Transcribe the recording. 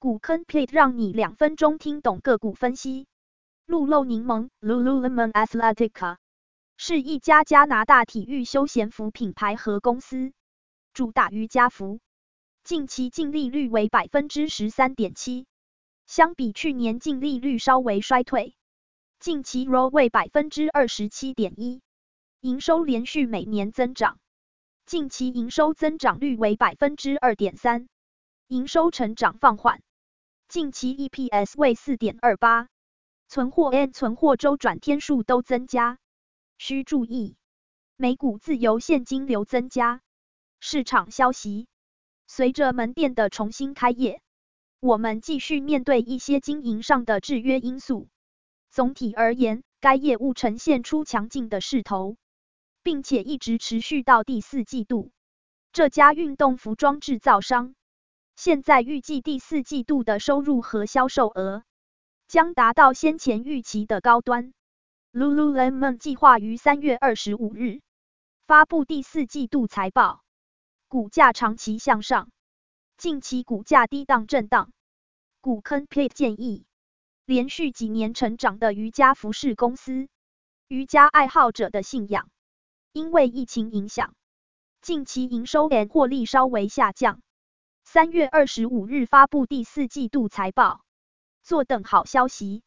股坑 plate 让你两分钟听懂个股分析。露露柠檬 （Lululemon Athletica） 是一家加拿大体育休闲服品牌和公司，主打瑜伽服。近期净利率为百分之十三点七，相比去年净利率稍微衰退。近期 ROE 为百分之二十七点一，营收连续每年增长，近期营收增长率为百分之二点三，营收成长放缓。近期 EPS 为四点二八，存货 N 存货周转天数都增加。需注意，每股自由现金流增加。市场消息，随着门店的重新开业，我们继续面对一些经营上的制约因素。总体而言，该业务呈现出强劲的势头，并且一直持续到第四季度。这家运动服装制造商。现在预计第四季度的收入和销售额将达到先前预期的高端。Lululemon 计划于三月二十五日发布第四季度财报，股价长期向上，近期股价低档震荡。股坑 plate 建议，连续几年成长的瑜伽服饰公司，瑜伽爱好者的信仰，因为疫情影响，近期营收和获利稍微下降。三月二十五日发布第四季度财报，坐等好消息。